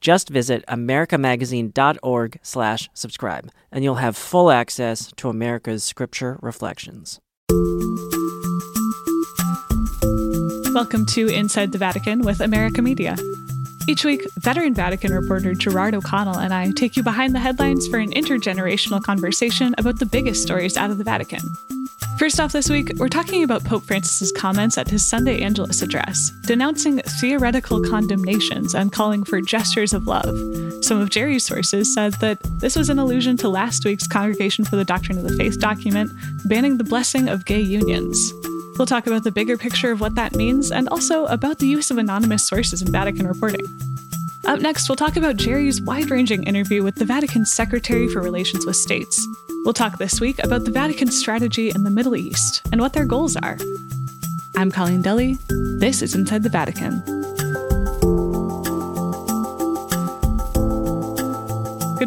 Just visit americamagazine.org slash subscribe, and you'll have full access to America's Scripture Reflections. Welcome to Inside the Vatican with America Media. Each week, veteran Vatican reporter Gerard O'Connell and I take you behind the headlines for an intergenerational conversation about the biggest stories out of the Vatican. First off, this week, we're talking about Pope Francis's comments at his Sunday Angelus address, denouncing theoretical condemnations and calling for gestures of love. Some of Jerry's sources said that this was an allusion to last week's Congregation for the Doctrine of the Faith document banning the blessing of gay unions. We'll talk about the bigger picture of what that means and also about the use of anonymous sources in Vatican reporting. Up next, we'll talk about Jerry's wide ranging interview with the Vatican's Secretary for Relations with States. We'll talk this week about the Vatican's strategy in the Middle East and what their goals are. I'm Colleen Dulle. This is Inside the Vatican.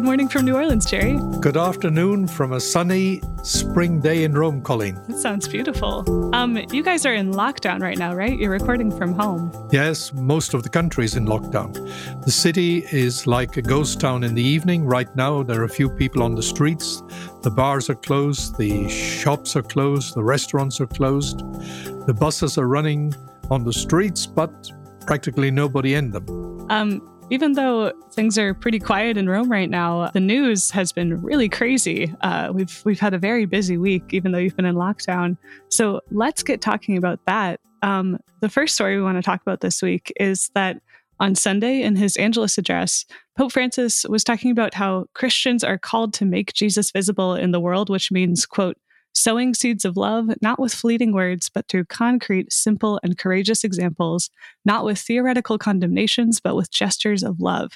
Good morning from New Orleans, Jerry. Good afternoon from a sunny spring day in Rome, Colleen. That sounds beautiful. Um, you guys are in lockdown right now, right? You're recording from home. Yes, most of the country is in lockdown. The city is like a ghost town in the evening. Right now, there are a few people on the streets. The bars are closed, the shops are closed, the restaurants are closed, the buses are running on the streets, but practically nobody in them. Um, even though things are pretty quiet in Rome right now, the news has been really crazy. Uh, we've we've had a very busy week, even though you've been in lockdown. So let's get talking about that. Um, the first story we want to talk about this week is that on Sunday in his Angelus address, Pope Francis was talking about how Christians are called to make Jesus visible in the world, which means, quote, sowing seeds of love, not with fleeting words, but through concrete, simple, and courageous examples, not with theoretical condemnations, but with gestures of love.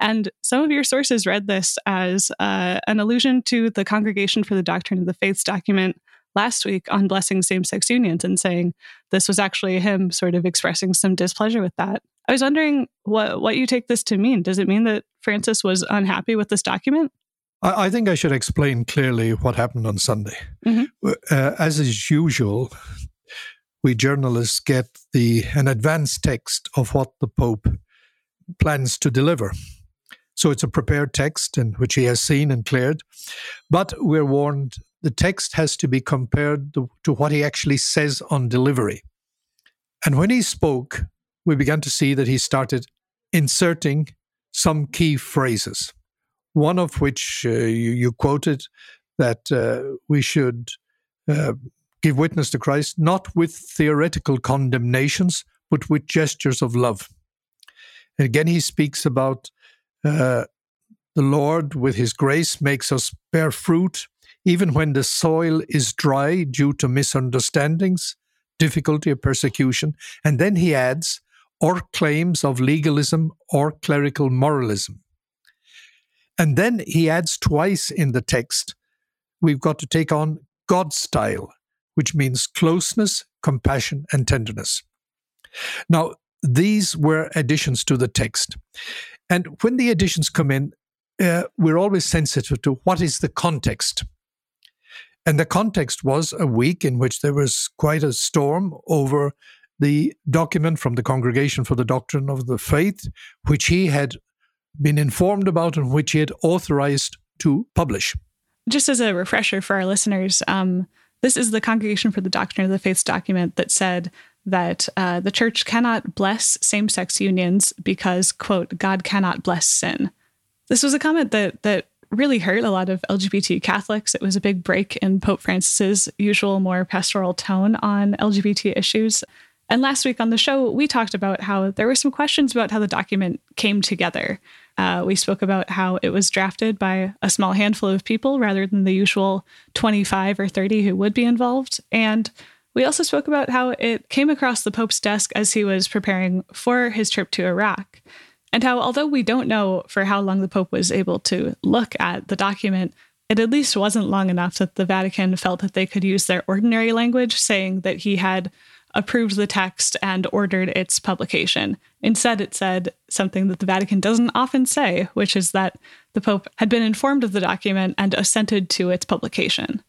And some of your sources read this as uh, an allusion to the Congregation for the Doctrine of the Faiths document last week on blessing same sex unions and saying this was actually him sort of expressing some displeasure with that. I was wondering what, what you take this to mean. Does it mean that Francis was unhappy with this document? I, I think I should explain clearly what happened on Sunday. Mm-hmm. Uh, as is usual, we journalists get the an advanced text of what the Pope plans to deliver. So it's a prepared text in which he has seen and cleared. But we're warned the text has to be compared to, to, what he actually says on delivery. And when he spoke, we began to see that he started inserting some key phrases one of which uh, you, you, quoted that uh, we should uh, give witness to Christ not with theoretical condemnations, but with gestures of love. And again, he speaks about uh, the Lord, with his grace, makes us bear fruit, even when the soil is dry due to misunderstandings, difficulty, or persecution. And then he adds, or claims of legalism or clerical moralism. And then he adds twice in the text, we've got to take on God's style, which means closeness, compassion, and tenderness. Now, these were additions to the text. And when the additions come in, uh, we're always sensitive to what is the context. And the context was a week in which there was quite a storm over the document from the Congregation for the Doctrine of the Faith, which he had been informed about and which had authorized to publish. Just as a refresher for our listeners, um, this is the Congregation for the Doctrine of the Faith's document that said that uh, the church cannot bless same sex unions because, quote, God cannot bless sin. This was a comment that, that really hurt a lot of LGBT Catholics. It was a big break in Pope Francis's usual more pastoral tone on LGBT issues. And last week on the show, we talked about how there were some questions about how the document came together. Uh, we spoke about how it was drafted by a small handful of people rather than the usual 25 or 30 who would be involved. And we also spoke about how it came across the Pope's desk as he was preparing for his trip to Iraq. and how, although we don't know for how long the Pope was able to look at the document, it at least wasn't long enough that the Vatican felt that they could use their ordinary language, saying that he had approved the text and ordered its publication. Instead, it said something that the Vatican doesn't often say, which is that the Pope had been informed of the document and assented to its publication.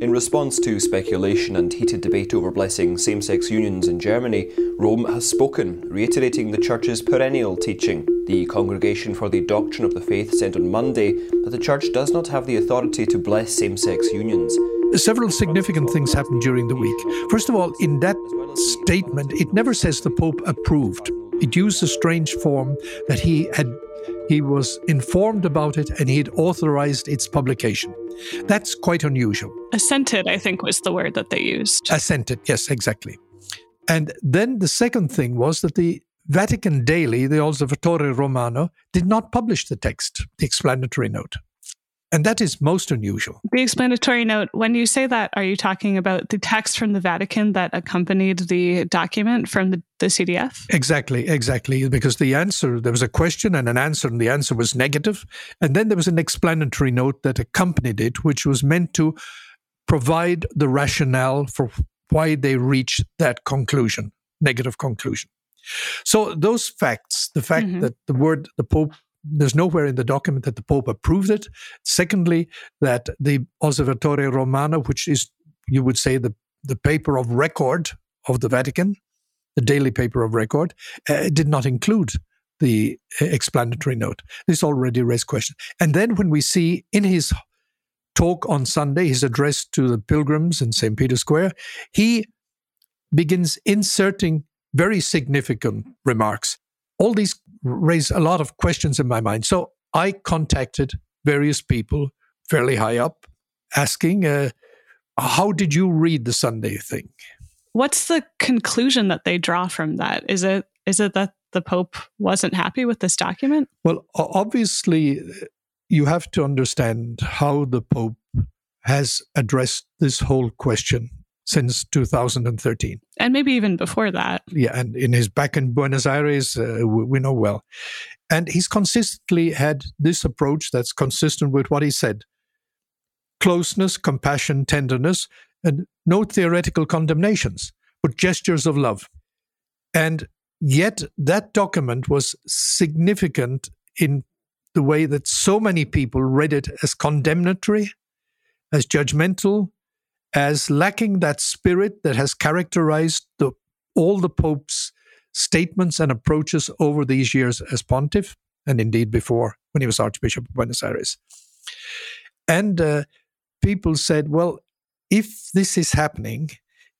In response to speculation and heated debate over blessing same sex unions in Germany, Rome has spoken, reiterating the Church's perennial teaching. The Congregation for the Doctrine of the Faith said on Monday that the Church does not have the authority to bless same sex unions. Several significant things happened during the week. First of all, in that statement, it never says the Pope approved. It used a strange form that he had he was informed about it and he had authorized its publication. That's quite unusual. Assented, I think, was the word that they used. Assented, yes, exactly. And then the second thing was that the Vatican Daily, the Osservatore Romano, did not publish the text, the explanatory note. And that is most unusual. The explanatory note, when you say that, are you talking about the text from the Vatican that accompanied the document from the, the CDF? Exactly, exactly. Because the answer, there was a question and an answer, and the answer was negative. And then there was an explanatory note that accompanied it, which was meant to provide the rationale for why they reached that conclusion, negative conclusion. So those facts, the fact mm-hmm. that the word the Pope there's nowhere in the document that the Pope approved it. Secondly, that the Osservatore Romano, which is, you would say, the, the paper of record of the Vatican, the daily paper of record, uh, did not include the uh, explanatory note. This already raised questions. And then when we see in his talk on Sunday, his address to the pilgrims in St. Peter's Square, he begins inserting very significant remarks all these raise a lot of questions in my mind. So I contacted various people fairly high up asking, uh, how did you read the Sunday thing? What's the conclusion that they draw from that? Is it is it that the Pope wasn't happy with this document? Well, obviously, you have to understand how the Pope has addressed this whole question since 2013. And maybe even before that. Yeah, and in his back in Buenos Aires, uh, we know well. And he's consistently had this approach that's consistent with what he said closeness, compassion, tenderness, and no theoretical condemnations, but gestures of love. And yet, that document was significant in the way that so many people read it as condemnatory, as judgmental, as lacking that spirit that has characterized the, all the Pope's statements and approaches over these years as pontiff, and indeed before when he was Archbishop of Buenos Aires. And uh, people said, well, if this is happening,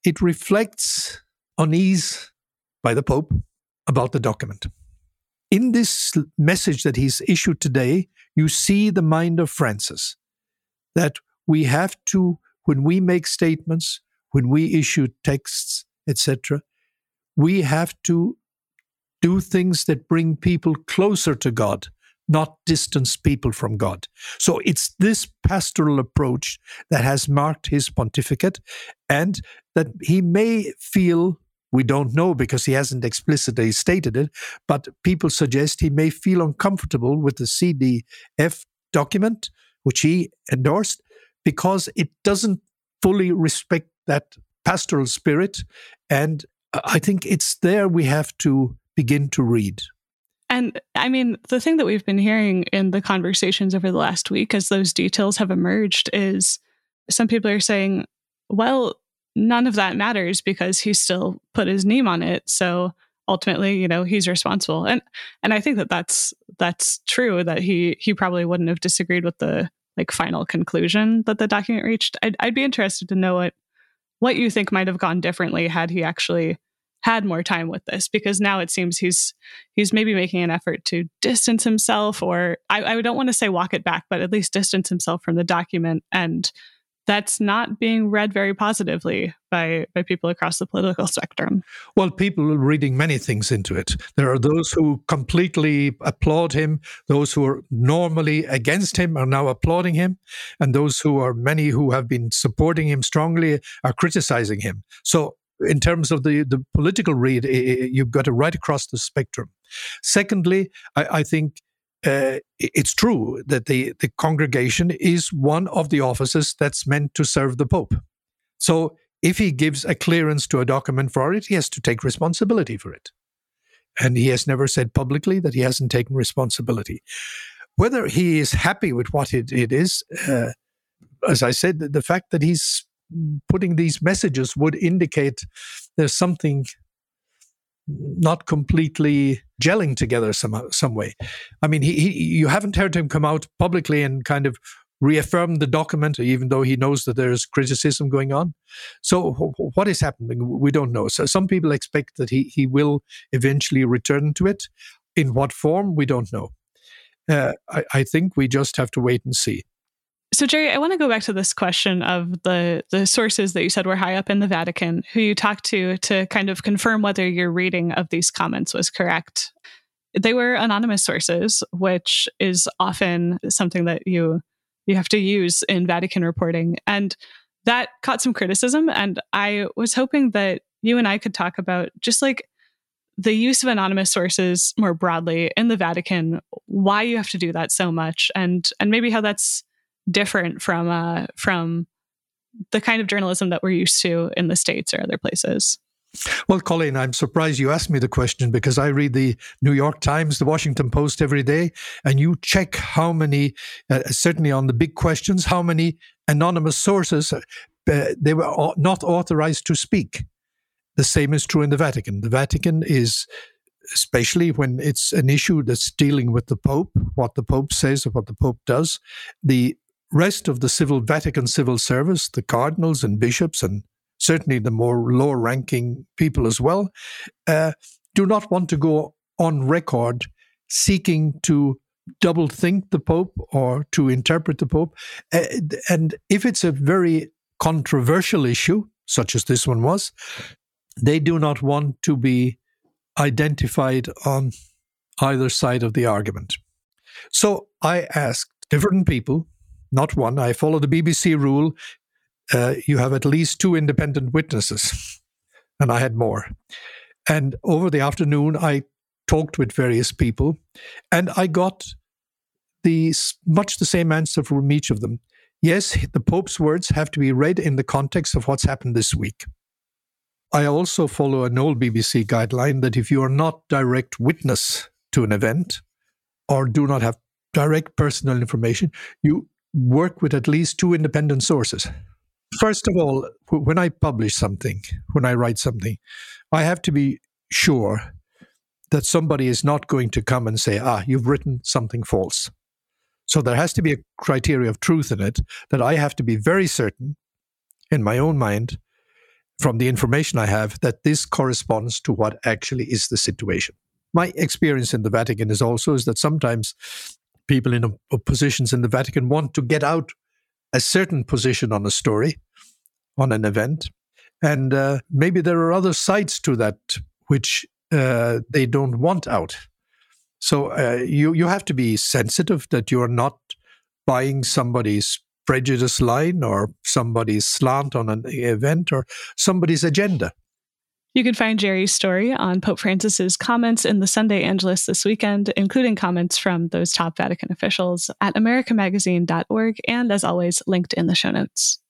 it reflects unease by the Pope about the document. In this message that he's issued today, you see the mind of Francis that we have to when we make statements, when we issue texts, etc., we have to do things that bring people closer to God, not distance people from God. So it's this pastoral approach that has marked his pontificate, and that he may feel. We don't know because he hasn't explicitly stated it, but people suggest he may feel uncomfortable with the CDF document, which he endorsed, because it doesn't fully respect that pastoral spirit. And I think it's there we have to begin to read. And I mean, the thing that we've been hearing in the conversations over the last week as those details have emerged is some people are saying, well, none of that matters because he still put his name on it. So ultimately, you know, he's responsible. And and I think that that's that's true that he he probably wouldn't have disagreed with the like final conclusion that the document reached. I'd, I'd be interested to know what what you think might have gone differently had he actually had more time with this because now it seems he's he's maybe making an effort to distance himself or I, I don't want to say walk it back but at least distance himself from the document and that's not being read very positively by, by people across the political spectrum. Well, people are reading many things into it. There are those who completely applaud him, those who are normally against him are now applauding him, and those who are many who have been supporting him strongly are criticizing him. So in terms of the, the political read, you've got it right across the spectrum. Secondly, I, I think uh, it's true that the, the congregation is one of the offices that's meant to serve the Pope. So if he gives a clearance to a document for it, he has to take responsibility for it. And he has never said publicly that he hasn't taken responsibility. Whether he is happy with what it, it is, uh, as I said, the fact that he's putting these messages would indicate there's something not completely gelling together some some way. I mean, he, he, you haven't heard him come out publicly and kind of reaffirm the document, even though he knows that there's criticism going on. So, what is happening? We don't know. So, some people expect that he he will eventually return to it. In what form, we don't know. Uh, I, I think we just have to wait and see. So Jerry, I want to go back to this question of the the sources that you said were high up in the Vatican, who you talked to to kind of confirm whether your reading of these comments was correct. They were anonymous sources, which is often something that you you have to use in Vatican reporting, and that caught some criticism. And I was hoping that you and I could talk about just like the use of anonymous sources more broadly in the Vatican, why you have to do that so much, and and maybe how that's different from uh, from the kind of journalism that we're used to in the states or other places. Well, Colleen, I'm surprised you asked me the question because I read the New York Times, the Washington Post every day, and you check how many, uh, certainly on the big questions, how many anonymous sources uh, they were not authorized to speak. The same is true in the Vatican. The Vatican is especially when it's an issue that's dealing with the Pope, what the Pope says or what the Pope does, the rest of the civil Vatican civil service, the cardinals and bishops, and certainly the more lower ranking people as well, uh, do not want to go on record seeking to double think the Pope or to interpret the Pope. Uh, and if it's a very controversial issue, such as this one was, they do not want to be identified on either side of the argument. So I asked different people not one. I follow the BBC rule. Uh, you have at least two independent witnesses. And I had more. And over the afternoon, I talked with various people, and I got the much the same answer from each of them. Yes, the Pope's words have to be read in the context of what's happened this week. I also follow an old BBC guideline that if you are not direct witness to an event or do not have direct personal information, you work with at least two independent sources. First of all, when I publish something, when I write something, I have to be sure that somebody is not going to come and say, ah, you've written something false. So there has to be a criteria of truth in it that I have to be very certain in my own mind from the information I have that this corresponds to what actually is the situation. My experience in the Vatican is also is that sometimes people in positions in the Vatican want to get out a certain position on a story, on an event. And uh, maybe there are other sides to that which uh, they don't want out. So uh, you, you have to be sensitive that you are not buying somebody's prejudice line or somebody's slant on an event or somebody's agenda. You can find Jerry's story on Pope Francis's comments in the Sunday Angelus this weekend, including comments from those top Vatican officials at americamagazine.org and, as always, linked in the show notes.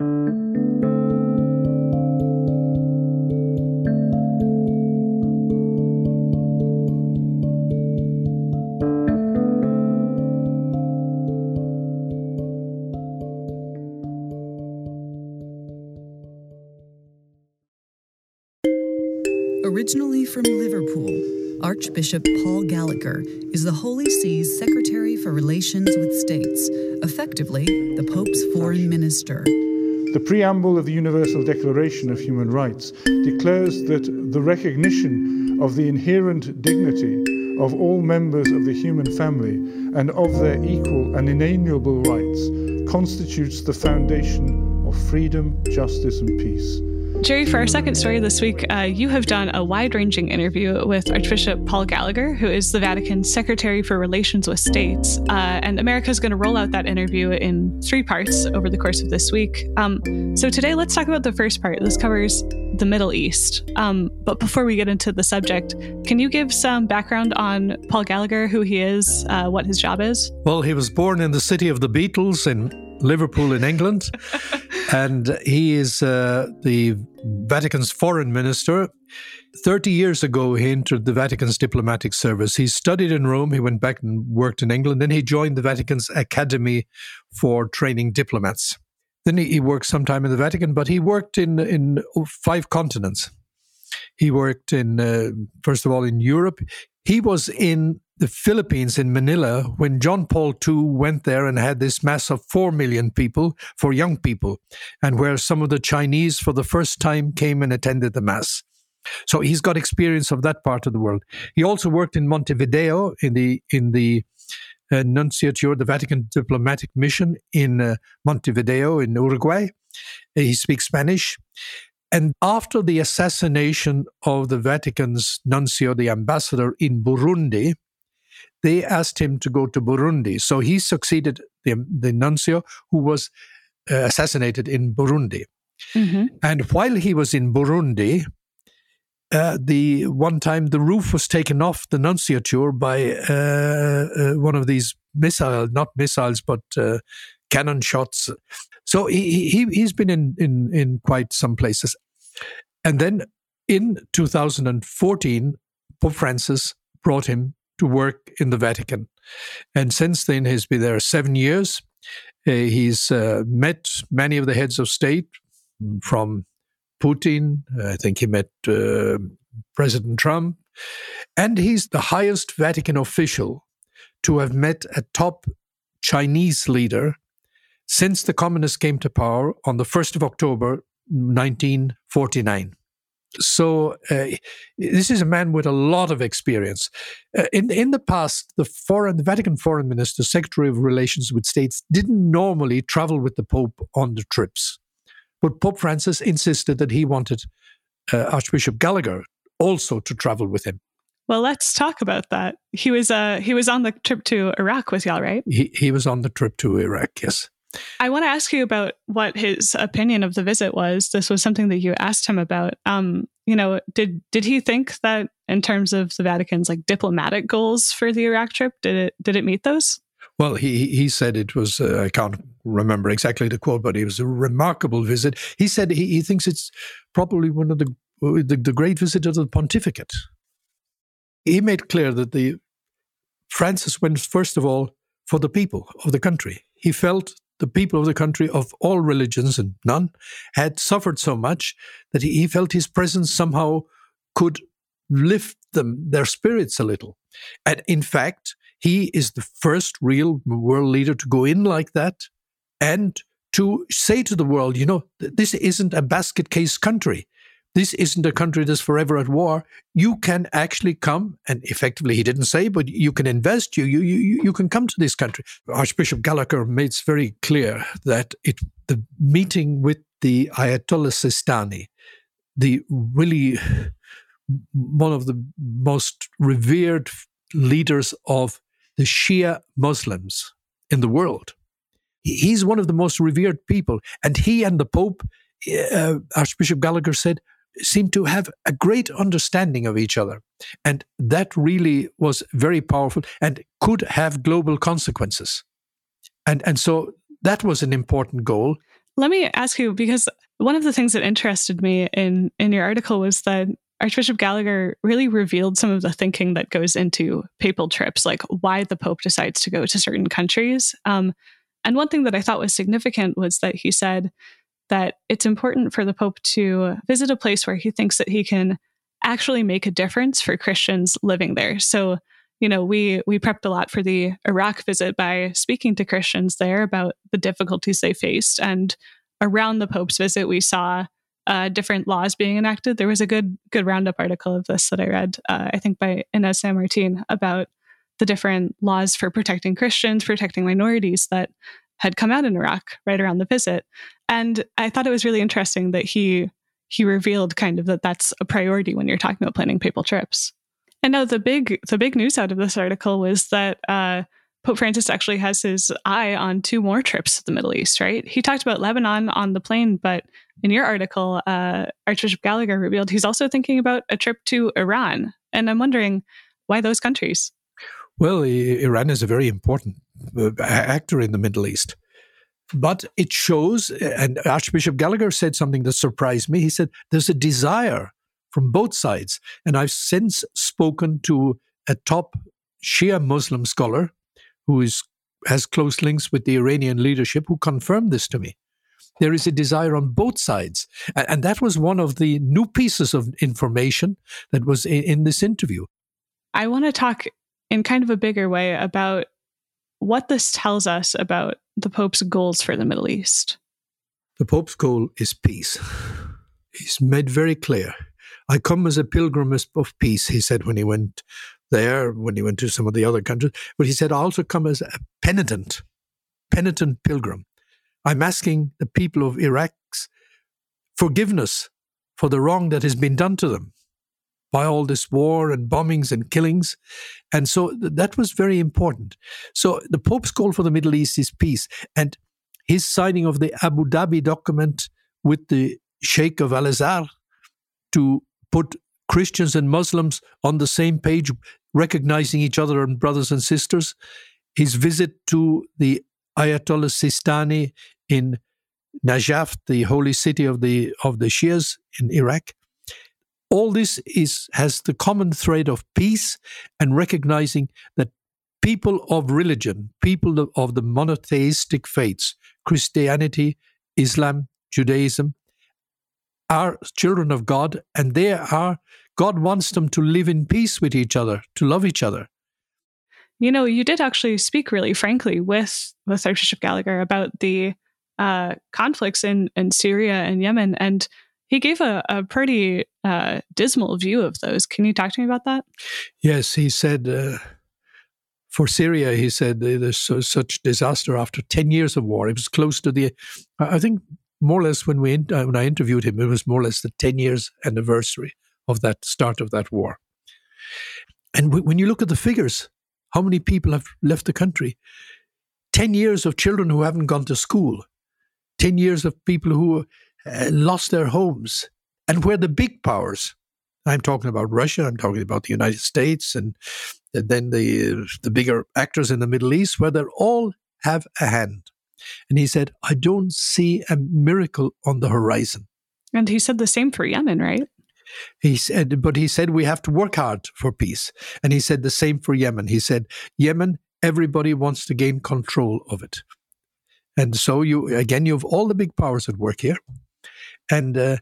From Liverpool, Archbishop Paul Gallagher is the Holy See's Secretary for Relations with States, effectively, the Pope's foreign minister. The preamble of the Universal Declaration of Human Rights declares that the recognition of the inherent dignity of all members of the human family and of their equal and inalienable rights constitutes the foundation of freedom, justice, and peace. Jerry, for our second story this week, uh, you have done a wide ranging interview with Archbishop Paul Gallagher, who is the Vatican's Secretary for Relations with States. Uh, and America is going to roll out that interview in three parts over the course of this week. Um, so today, let's talk about the first part. This covers the Middle East. Um, but before we get into the subject, can you give some background on Paul Gallagher, who he is, uh, what his job is? Well, he was born in the city of the Beatles in Liverpool in England. and he is uh, the Vatican's foreign minister. 30 years ago, he entered the Vatican's diplomatic service. He studied in Rome, he went back and worked in England, then he joined the Vatican's Academy for Training Diplomats. Then he, he worked some time in the Vatican, but he worked in, in five continents. He worked in, uh, first of all, in Europe. He was in the Philippines in Manila when John Paul II went there and had this mass of 4 million people for young people, and where some of the Chinese for the first time came and attended the mass. So he's got experience of that part of the world. He also worked in Montevideo in the in the uh, nunciature, the Vatican diplomatic mission in uh, Montevideo in Uruguay. He speaks Spanish. And after the assassination of the Vatican's nuncio, the ambassador in Burundi, they asked him to go to Burundi. So he succeeded the, the nuncio who was uh, assassinated in Burundi. Mm-hmm. And while he was in Burundi, uh, the one time the roof was taken off the nunciature by uh, uh one of these missiles, not missiles, but uh, cannon shots. So he, he he's been in, in in quite some places, and then in 2014, Pope Francis brought him to work in the Vatican. And since then, he's been there seven years. Uh, he's uh, met many of the heads of state from Putin. I think he met uh, President Trump. And he's the highest Vatican official to have met a top Chinese leader since the communists came to power on the 1st of October 1949. So uh, this is a man with a lot of experience. Uh, in in the past, the foreign, the Vatican foreign minister, secretary of relations with states, didn't normally travel with the Pope on the trips, but Pope Francis insisted that he wanted uh, Archbishop Gallagher also to travel with him. Well, let's talk about that. He was uh, he was on the trip to Iraq with y'all, right? He he was on the trip to Iraq. Yes. I want to ask you about what his opinion of the visit was. This was something that you asked him about. Um, you know, did did he think that in terms of the Vatican's like diplomatic goals for the Iraq trip, did it did it meet those? Well, he he said it was. Uh, I can't remember exactly the quote, but it was a remarkable visit. He said he, he thinks it's probably one of the, the the great visits of the pontificate. He made clear that the Francis went first of all for the people of the country. He felt the people of the country of all religions and none had suffered so much that he, felt his presence somehow could lift them their spirits a little. And in fact he is the first real world leader to go in like that and to say to the world you know this isn't a basket case country this isn't a country that's forever at war. You can actually come, and effectively he didn't say, but you can invest. You you you you can come to this country. Archbishop Gallagher made it very clear that it the meeting with the Ayatollah Sistani, the really one of the most revered leaders of the Shia Muslims in the world. He's one of the most revered people, and he and the Pope. Uh, Archbishop Gallagher said seemed to have a great understanding of each other. And that really was very powerful and could have global consequences. And, and so that was an important goal. Let me ask you, because one of the things that interested me in, in your article was that Archbishop Gallagher really revealed some of the thinking that goes into papal trips, like why the Pope decides to go to certain countries. Um, and one thing that I thought was significant was that he said that it's important for the Pope to visit a place where he thinks that he can actually make a difference for Christians living there. So, you know, we we prepped a lot for the Iraq visit by speaking to Christians there about the difficulties they faced. And around the Pope's visit, we saw uh, different laws being enacted. There was a good good roundup article of this that I read, uh, I think by Inez San Martin, about the different laws for protecting Christians, protecting minorities that had come out in Iraq right around the visit. And I thought it was really interesting that he he revealed kind of that that's a priority when you're talking about planning papal trips. And now the big the big news out of this article was that uh, Pope Francis actually has his eye on two more trips to the Middle East. Right? He talked about Lebanon on the plane, but in your article, uh, Archbishop Gallagher revealed he's also thinking about a trip to Iran. And I'm wondering why those countries. Well, Iran is a very important uh, actor in the Middle East. But it shows, and Archbishop Gallagher said something that surprised me. He said, There's a desire from both sides. And I've since spoken to a top Shia Muslim scholar who is, has close links with the Iranian leadership who confirmed this to me. There is a desire on both sides. And, that was one of the new pieces of information that was in this interview. I want to talk in kind of a bigger way about what this tells us about the Pope's goals for the Middle East. The Pope's goal is peace. He's made very clear. I come as a pilgrim of peace, he said when he went there, when he went to some of the other countries. But he said, I also come as a penitent, penitent pilgrim. I'm asking the people of Iraq's forgiveness for the wrong that has been done to them by all this war and bombings and killings. And so that was very important. So the Pope's call for the Middle East is peace. And his signing of the Abu Dhabi document with the Sheikh of Al Azhar to put Christians and Muslims on the same page, recognizing each other and brothers and sisters. His visit to the Ayatollah Sistani in Najaf, the holy city of the of the Shias in Iraq, all this is has the common thread of peace and recognizing that people of religion, people of the monotheistic faiths, Christianity, Islam, Judaism, are children of God, and they are God wants them to live in peace with each other, to love each other. You know, you did actually speak really frankly with with Archbishop Gallagher about the uh, conflicts in in Syria and Yemen, and he gave a, a pretty uh, dismal view of those. Can you talk to me about that? Yes, he said uh, for Syria, he said there's so, such disaster after 10 years of war. It was close to the, I think more or less when, we, uh, when I interviewed him, it was more or less the 10 years anniversary of that start of that war. And w- when you look at the figures, how many people have left the country? 10 years of children who haven't gone to school, 10 years of people who Uh, lost their homes. And where the big powers, I'm talking about Russia, I'm talking about the United States, and, and then the, the bigger actors in the Middle East, where they all have a hand. And he said, I don't see a miracle on the horizon. And he said the same for Yemen, right? He said, but he said we have to work hard for peace. And he said the same for Yemen. He said, Yemen, everybody wants to gain control of it. And so you again, you have all the big powers at work here and uh,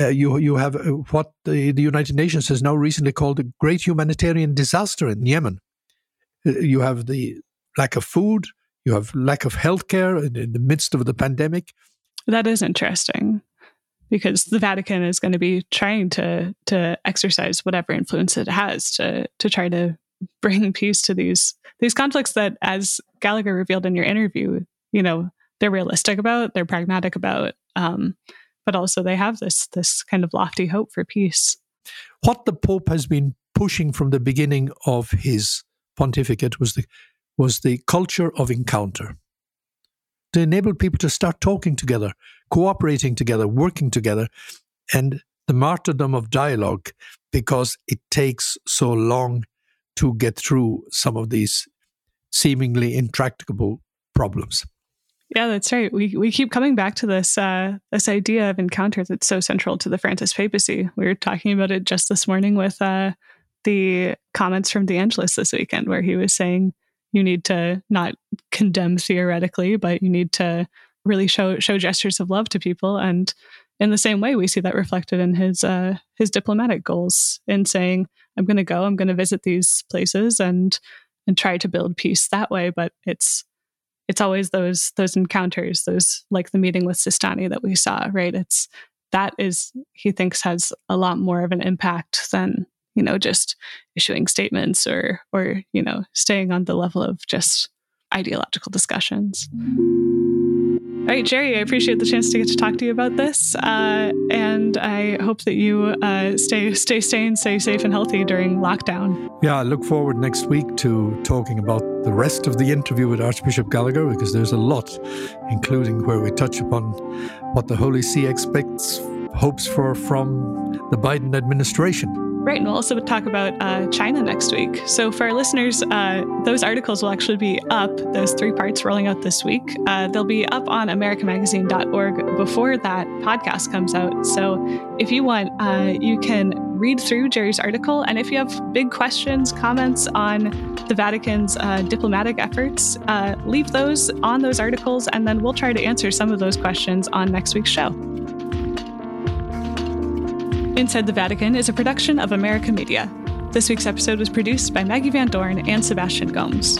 uh, you you have uh, what the, the United Nations has now recently called a great humanitarian disaster in Yemen. Uh, you have the lack of food, you have lack of healthcare in, in the midst of the pandemic. That is interesting because the Vatican is going to be trying to to exercise whatever influence it has to to try to bring peace to these these conflicts that, as Gallagher revealed in your interview, you know, they're realistic about, they're pragmatic about. Um, but also they have this this kind of lofty hope for peace. What the Pope has been pushing from the beginning of his pontificate was the was the culture of encounter. To enable people to start talking together, cooperating together, working together, and the martyrdom of dialogue, because it takes so long to get through some of these seemingly intractable problems. Yeah, that's right. We we keep coming back to this uh, this idea of encounter that's so central to the Francis papacy. We were talking about it just this morning with uh, the comments from the Angelus this weekend, where he was saying you need to not condemn theoretically, but you need to really show show gestures of love to people. And in the same way, we see that reflected in his uh, his diplomatic goals in saying, "I'm going to go, I'm going to visit these places and and try to build peace that way." But it's it's always those those encounters, those like the meeting with Sistani that we saw, right? It's that is he thinks has a lot more of an impact than you know just issuing statements or or you know staying on the level of just ideological discussions. All right, Jerry, I appreciate the chance to get to talk to you about this, uh, and I hope that you uh, stay stay sane, stay safe and healthy during lockdown. Yeah, I look forward next week to talking about the rest of the interview with Archbishop Gallagher because there's a lot, including where we touch upon what the Holy See expects, hopes for from the Biden administration. Right, and we'll also talk about uh, China next week. So, for our listeners, uh, those articles will actually be up, those three parts rolling out this week. Uh, they'll be up on americamagazine.org before that podcast comes out. So, if you want, uh, you can read through Jerry's article. And if you have big questions, comments on the Vatican's uh, diplomatic efforts, uh, leave those on those articles, and then we'll try to answer some of those questions on next week's show. Inside the Vatican is a production of America Media. This week's episode was produced by Maggie Van Dorn and Sebastian Gomes.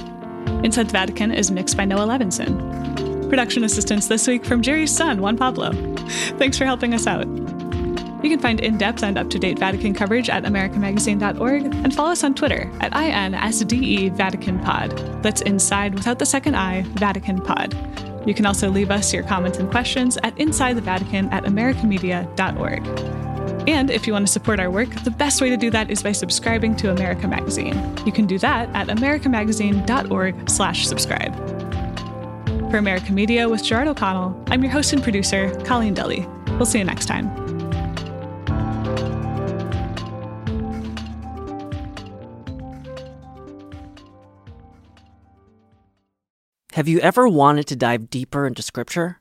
Inside the Vatican is mixed by Noah Levinson. Production assistance this week from Jerry's son, Juan Pablo. Thanks for helping us out. You can find in depth and up to date Vatican coverage at americamagazine.org and follow us on Twitter at INSDE Vatican Pod. That's inside without the second I, Vatican Pod. You can also leave us your comments and questions at insidethevatican at americamedia.org. And if you want to support our work, the best way to do that is by subscribing to America Magazine. You can do that at americamagazine.org/subscribe. For America Media with Gerard O'Connell, I'm your host and producer, Colleen Dulle. We'll see you next time. Have you ever wanted to dive deeper into Scripture?